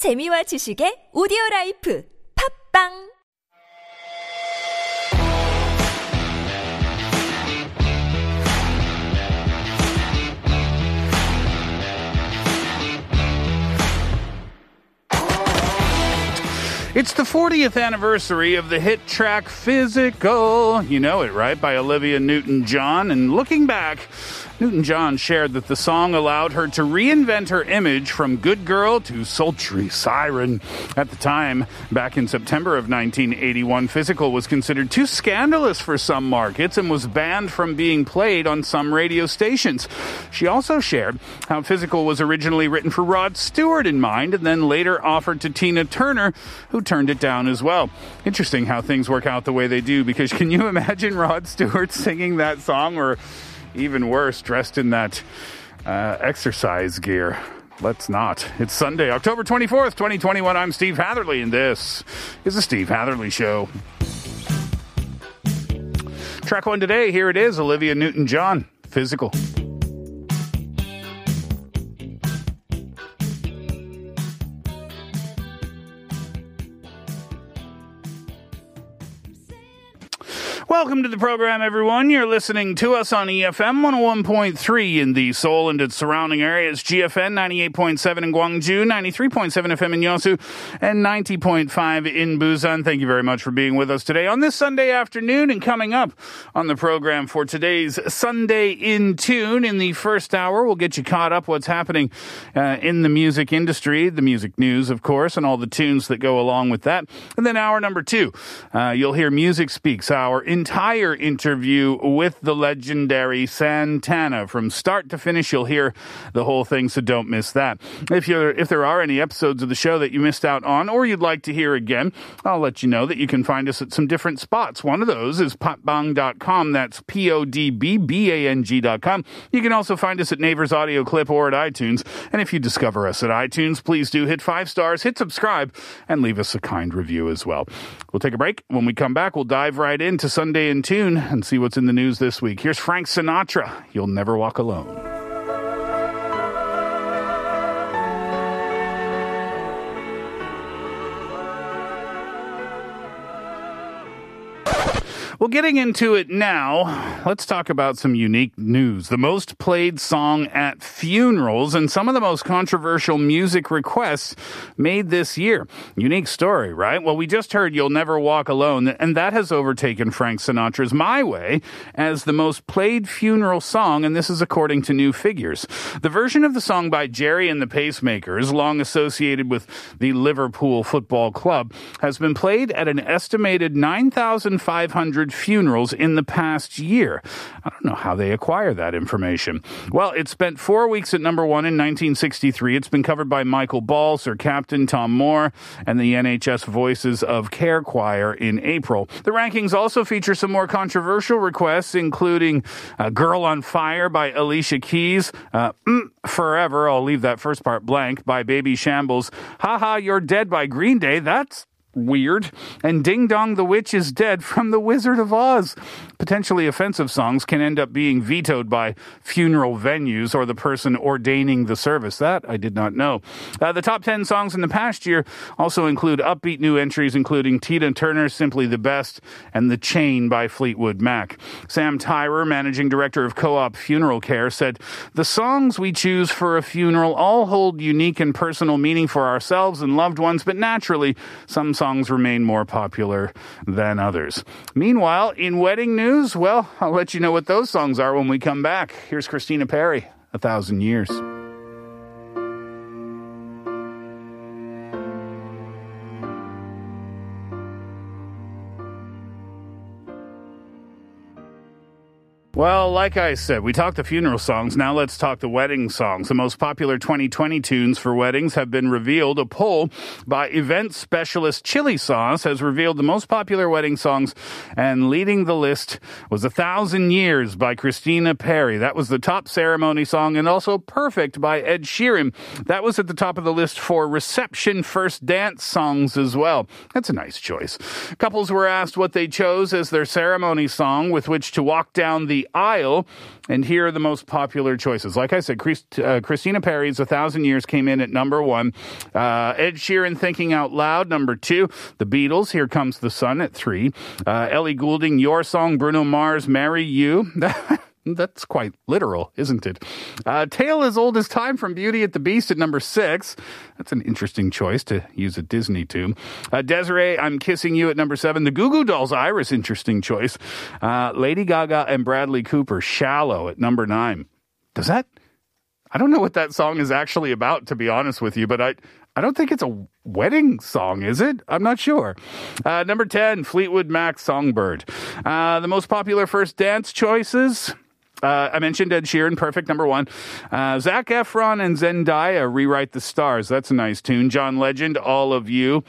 재미와 지식의 오디오 라이프 팝빵 It's the 40th anniversary of the hit track Physical. You know it, right? By Olivia Newton John. And looking back, Newton John shared that the song allowed her to reinvent her image from good girl to sultry siren. At the time, back in September of 1981, Physical was considered too scandalous for some markets and was banned from being played on some radio stations. She also shared how Physical was originally written for Rod Stewart in mind and then later offered to Tina Turner, who turned it down as well. Interesting how things work out the way they do because can you imagine Rod Stewart singing that song or even worse, dressed in that uh, exercise gear. Let's not. It's Sunday, October 24th, 2021. I'm Steve Hatherley, and this is the Steve Hatherley Show. Track one today, here it is Olivia Newton John, Physical. Welcome to the program, everyone. You're listening to us on EFM 101.3 in the Seoul and its surrounding areas, GFN 98.7 in Gwangju, 93.7 FM in Yosu, and 90.5 in Busan. Thank you very much for being with us today on this Sunday afternoon. And coming up on the program for today's Sunday in Tune, in the first hour, we'll get you caught up what's happening uh, in the music industry, the music news, of course, and all the tunes that go along with that. And then hour number two, uh, you'll hear Music Speaks, our entire interview with the legendary Santana. From start to finish, you'll hear the whole thing, so don't miss that. If you're, if there are any episodes of the show that you missed out on or you'd like to hear again, I'll let you know that you can find us at some different spots. One of those is podbbang.com. That's P-O-D-B-B-A-N-G.com. You can also find us at Neighbors Audio Clip or at iTunes. And if you discover us at iTunes, please do hit five stars, hit subscribe, and leave us a kind review as well. We'll take a break. When we come back, we'll dive right into Sunday in Tune and see what's in the news this week. Here's Frank Sinatra. You'll never walk alone. Well, getting into it now, let's talk about some unique news. The most played song at funerals and some of the most controversial music requests made this year. Unique story, right? Well, we just heard You'll Never Walk Alone, and that has overtaken Frank Sinatra's My Way as the most played funeral song, and this is according to new figures. The version of the song by Gerry and the Pacemakers, long associated with the Liverpool Football Club, has been played at an estimated 9,500 funerals in the past year. I don't know how they acquire that information. Well, it spent four weeks at number one in 1963. It's been covered by Michael Ball, Sir Captain Tom Moore, and the NHS Voices of Care Choir in April. The rankings also feature some more controversial requests, including uh, Girl on Fire by Alicia Keys, uh, mm, Forever, I'll leave that first part blank, by Babyshambles, Haha, You're Dead by Green Day. That's weird. And Ding Dong the Witch is Dead from The Wizard of Oz. Potentially offensive songs can end up being vetoed by funeral venues or the person ordaining the service. That I did not know. Uh, the top 10 songs in the past year also include upbeat new entries, including Tina Turner's Simply the Best and The Chain by Fleetwood Mac. Sam Tyrer, managing director of Co op Funeral Care, said, The songs we choose for a funeral all hold unique and personal meaning for ourselves and loved ones, but naturally, some songs remain more popular than others. Meanwhile, in wedding news, well, I'll let you know what those songs are when we come back. Here's Christina Perri, A Thousand Years. Well, like I said, we talked the funeral songs. Now let's talk the wedding songs. The most popular 2020 tunes for weddings have been revealed. A poll by event specialist Chillisauce has revealed the most popular wedding songs, and leading the list was A Thousand Years by Christina Perri. That was the top ceremony song, and also Perfect by Ed Sheeran. That was at the top of the list for reception first dance songs as well. That's a nice choice. Couples were asked what they chose as their ceremony song with which to walk down the aisle. And here are the most popular choices. Like I said, Christ, uh, Christina Perri's A Thousand Years came in at number one. Uh, Ed Sheeran, Thinking Out Loud, number two. The Beatles, Here Comes the Sun at three. Uh, Ellie Goulding, Your Song, Bruno Mars, Marry You. That's quite literal, isn't it? Uh, Tale as Old as Time from Beauty at the Beast at number six. That's an interesting choice to use a Disney tune. Uh, Des'ree, I'm Kissing You at number seven. The Goo Goo Dolls, Iris, interesting choice. Uh, Lady Gaga and Bradley Cooper, Shallow at number nine. Does that? I don't know what that song is actually about, to be honest with you, but I, I don't think it's a wedding song, is it? I'm not sure. Uh, number 10, Fleetwood Mac Songbird. Uh, the most popular first dance choices. Uh, I mentioned Ed Sheeran, perfect number one. Uh, Zac Efron and Zendaya, Rewrite the Stars. That's a nice tune. John Legend, All of You.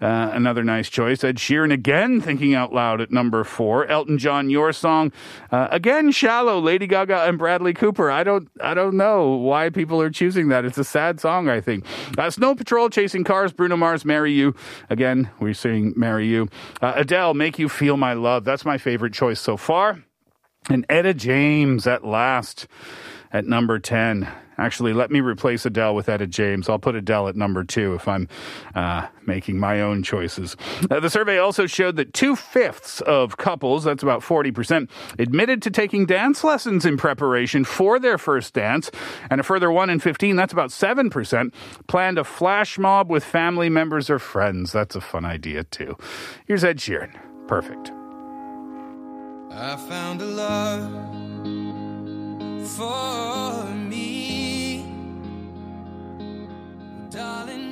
Uh, another nice choice. Ed Sheeran again, thinking out loud at number four. Elton John, your song uh, again. Shallow, Lady Gaga and Bradley Cooper. I don't, I don't know why people are choosing that. It's a sad song, I think. Uh, Snow Patrol, Chasing Cars, Bruno Mars, Marry You. Again, we're saying Marry You. Uh, Adele, Make You Feel My Love. That's my favorite choice so far. And Etta James at last at number 10. Actually, let me replace Adele with Etta James. I'll put Adele at number two if I'm uh, making my own choices. Uh, the survey also showed that two fifths of couples, that's about 40%, admitted to taking dance lessons in preparation for their first dance. And a further 1 in 15, that's about 7%, planned a flash mob with family members or friends. That's a fun idea, too. Here's Ed Sheeran. Perfect. I found a love for me. Darling,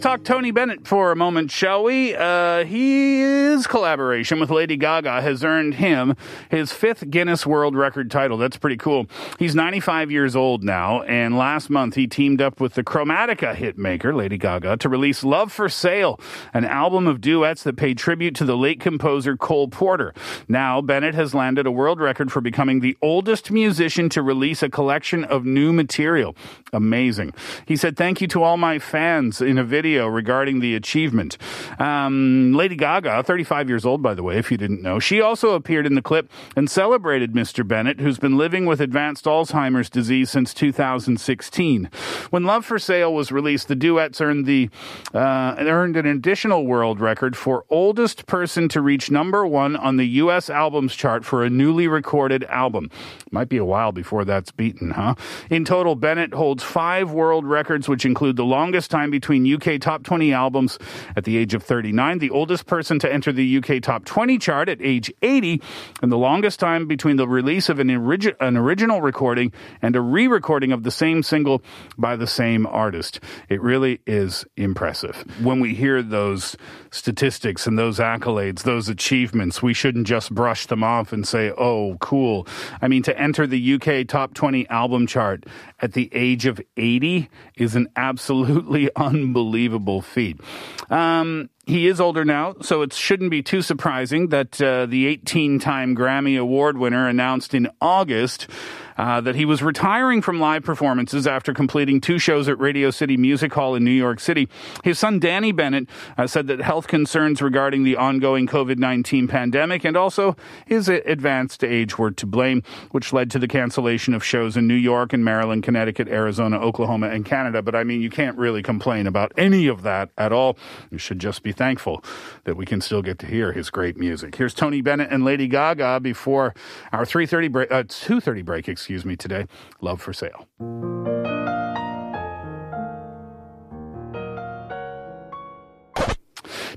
Talk Tony Bennett for a moment, shall we? Uh, his collaboration with Lady Gaga has earned him his fifth Guinness World Record title. That's pretty cool. He's 95 years old now, and last month he teamed up with the Chromatica hitmaker, Lady Gaga, to release Love for Sale, an album of duets that paid tribute to the late composer Cole Porter. Now, Bennett has landed a world record for becoming the oldest musician to release a collection of new material. Amazing. He said, Thank you to all my fans in a video regarding the achievement. Um, Lady Gaga, 35 years old, by the way, if you didn't know, she also appeared in the clip and celebrated Mr. Bennett, who's been living with advanced Alzheimer's disease since 2016. When Love for Sale was released, the duets earned the uh, earned an additional world record for oldest person to reach number one on the U.S. albums chart for a newly recorded album. Might be a while before that's beaten, huh? In total, Bennett holds five world records, which include the longest time between UK top 20 albums at the age of 39, the oldest person to enter the UK top 20 chart at age 80, and the longest time between the release of an, origi- an original recording and a re recording of the same single by the same artist. It really is impressive. When we hear those statistics and those accolades, those achievements, we shouldn't just brush them off and say, oh, cool. I mean, to enter the UK top 20 album chart at the age of 80 is an absolutely unbelievable feat. Um, he is older now, so it shouldn't be too surprising that uh, the 18 time Grammy Award winner announced in August uh, that he was retiring from live performances after completing two shows at Radio City Music Hall in New York City. His son Danny Bennett uh, said that health concerns regarding the ongoing COVID 19 pandemic and also his advanced age were to blame, which led to the cancellation of shows in New York and Maryland, Connecticut, Arizona, Oklahoma, and Canada. But I mean, you can't really complain about any of that at all. You should just be thankful that we can still get to hear his great music. Here's Tony Bennett and Lady Gaga before our 3:30 break, uh, 2:30 break, excuse me, today. Love for sale.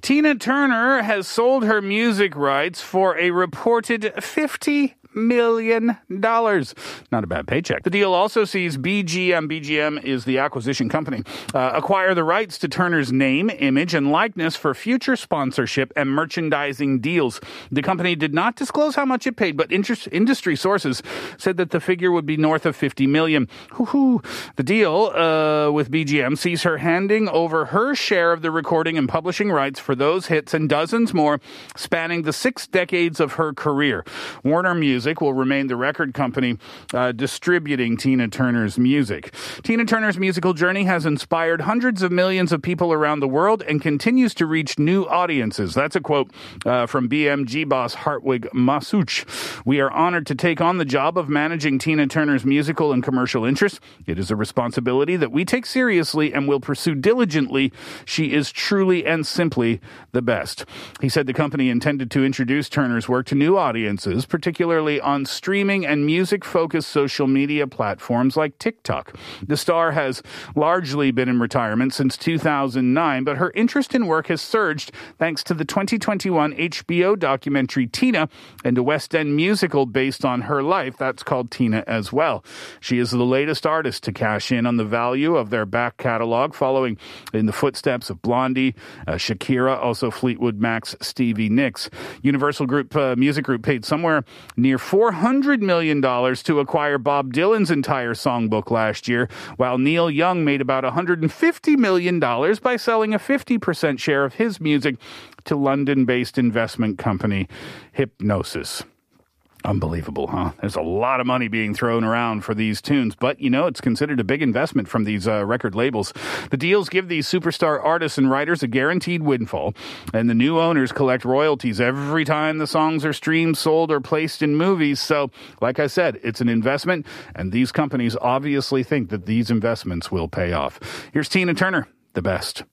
Tina Turner has sold her music rights for a reported 50 million dollars. Not a bad paycheck. The deal also sees BGM, BGM is the acquisition company, uh, acquire the rights to Turner's name, image, and likeness for future sponsorship and merchandising deals. The company did not disclose how much it paid, but interest, industry sources said that the figure would be north of 50 million. Hoo-hoo. The deal uh, with BGM sees her handing over her share of the recording and publishing rights for those hits and dozens more spanning the six decades of her career. Warner Music Music will remain the record company uh, distributing Tina Turner's music. Tina Turner's musical journey has inspired hundreds of millions of people around the world and continues to reach new audiences. That's a quote uh, from BMG boss Hartwig Masuch. We are honored to take on the job of managing Tina Turner's musical and commercial interests. It is a responsibility that we take seriously and will pursue diligently. She is truly and simply the best. He said the company intended to introduce Turner's work to new audiences, particularly on streaming and music focused social media platforms like TikTok. The star has largely been in retirement since 2009, but her interest in work has surged thanks to the 2021 HBO documentary Tina and a West End musical based on her life that's called Tina as well. She is the latest artist to cash in on the value of their back catalog, following in the footsteps of Blondie, uh, Shakira, also Fleetwood Mac's Stevie Nicks. Universal Group uh, Music Group paid somewhere near $400 million to acquire Bob Dylan's entire songbook last year, while Neil Young made about $150 million by selling a 50% share of his music to London based investment company Hypnosis. Unbelievable, huh? There's a lot of money being thrown around for these tunes, but you know, it's considered a big investment from these uh, record labels. The deals give these superstar artists and writers a guaranteed windfall, and the new owners collect royalties every time the songs are streamed, sold, or placed in movies. So, like I said, it's an investment, and these companies obviously think that these investments will pay off. Here's Tina Turner, the best.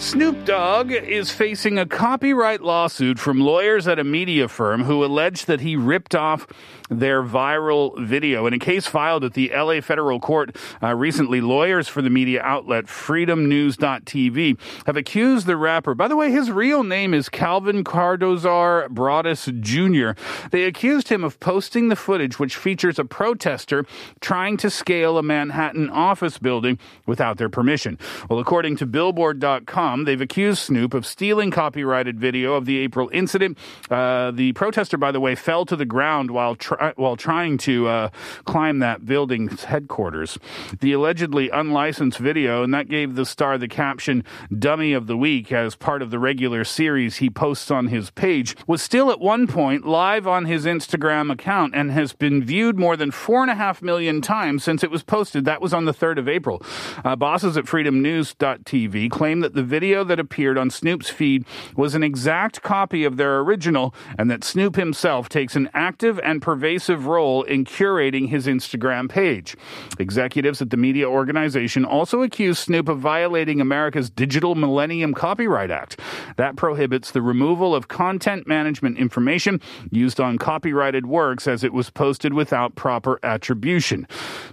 Snoop Dogg is facing a copyright lawsuit from lawyers at a media firm who allege that he ripped off their viral video. In a case filed at the LA federal court uh, recently, lawyers for the media outlet freedomnews.tv have accused the rapper. By the way, his real name is Calvin Cordozar Broadus Jr. They accused him of posting the footage which features a protester trying to scale a Manhattan office building without their permission. Well, according to Billboard.com, they've accused Snoop of stealing copyrighted video of the April incident. Uh, the protester, by the way, fell to the ground while while trying to uh, climb that building's headquarters. The allegedly unlicensed video, and that gave the star the caption "Dummy of the Week" as part of the regular series he posts on his page, was still at one point live on his Instagram account and has been viewed more than four and a half million times since it was posted. That was on the 3rd of April. Uh, bosses at freedomnews.tv claim that the video that appeared on Snoop's feed was an exact copy of their original and that Snoop himself takes an active and pervasive role in curating his Instagram page. Executives at the media organization also accused Snoop of violating America's Digital Millennium Copyright Act. That prohibits the removal of content management information used on copyrighted works as it was posted without proper attribution.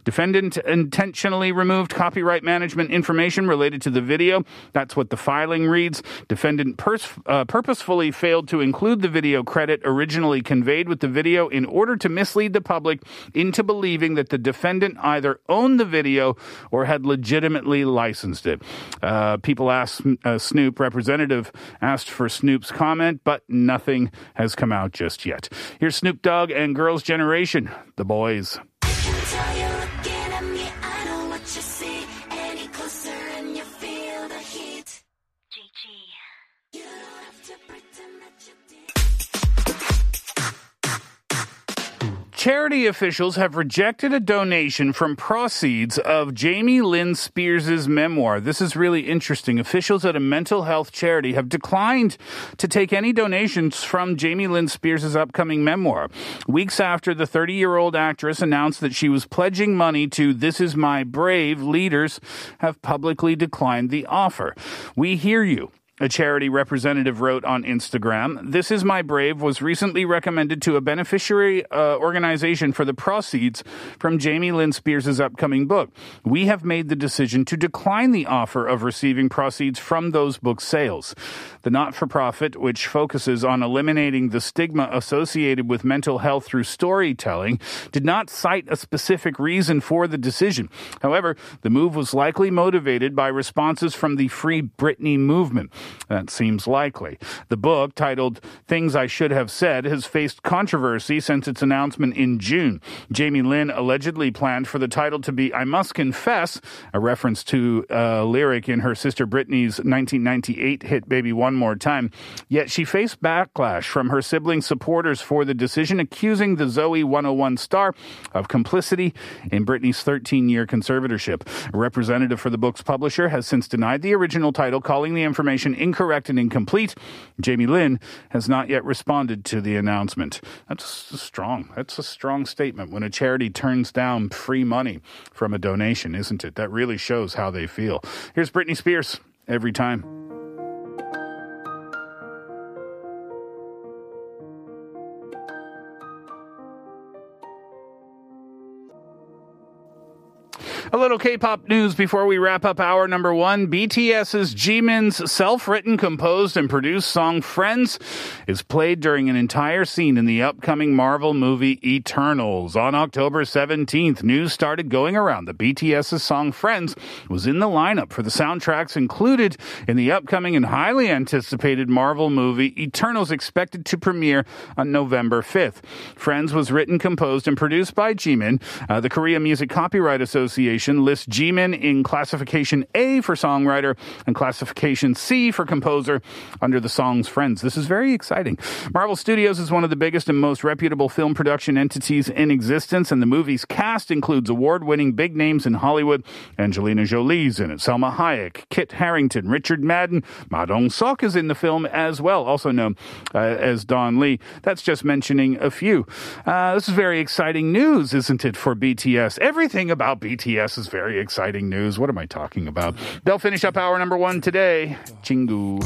Defendant intentionally removed copyright management information related to the video. That's what the filing reads. Defendant pers- uh, purposefully failed to include the video credit originally conveyed with the video in order to mislead the public into believing that the defendant either owned the video or had legitimately licensed it. Uh, people asked uh, Snoop, representative asked for Snoop's comment, but nothing has come out just yet. Here's Snoop Dogg and Girls' Generation, the boys. Any closer Charity officials have rejected a donation from proceeds of Jamie Lynn Spears' memoir. This is really interesting. Officials at a mental health charity have declined to take any donations from Jamie Lynn Spears' upcoming memoir. Weeks after the 30 year old actress announced that she was pledging money to This Is My Brave, leaders have publicly declined the offer. We hear you. A charity representative wrote on Instagram, This Is My Brave was recently recommended to a beneficiary uh, organization for the proceeds from Jamie Lynn Spears' upcoming book. We have made the decision to decline the offer of receiving proceeds from those book sales. The not for profit, which focuses on eliminating the stigma associated with mental health through storytelling, did not cite a specific reason for the decision. However, the move was likely motivated by responses from the Free Britney movement. That seems likely. The book, titled Things I Should Have Said, has faced controversy since its announcement in June. Jamie Lynn allegedly planned for the title to be I Must Confess, a reference to a lyric in her sister Britney's 1998 hit Baby One More Time. Yet she faced backlash from her sibling supporters for the decision, accusing the Zoey 101 star of complicity in Britney's 13 year conservatorship. A representative for the book's publisher has since denied the original title, calling the information incorrect and incomplete. Jamie Lynn has not yet responded to the announcement. That's strong. That's a strong statement when a charity turns down free money from a donation, isn't it? That really shows how they feel. Here's Britney Spears every time. A little K-pop news before we wrap up hour number one. BTS's Jimin's self-written, composed, and produced song "Friends" is played during an entire scene in the upcoming Marvel movie Eternals. On October 17th, news started going around that BTS's song "Friends" was in the lineup for the soundtracks included in the upcoming and highly anticipated Marvel movie Eternals, expected to premiere on November 5th. "Friends" was written, composed, and produced by Jimin. Uh, the Korea Music Copyright Association lists Jimin in classification A for songwriter and classification C for composer under the song's Friends. This is very exciting. Marvel Studios is one of the biggest and most reputable film production entities in existence, and the movie's cast includes award-winning big names in Hollywood. Angelina Jolie's in it, Salma Hayek, Kit Harington, Richard Madden, Ma Dong-seok is in the film as well, also known uh, as Don Lee. That's just mentioning a few. Uh, this is very exciting news, isn't it, for BTS? Everything about BTS is very exciting news. What am I talking about? They'll finish up hour number one today. Chingu.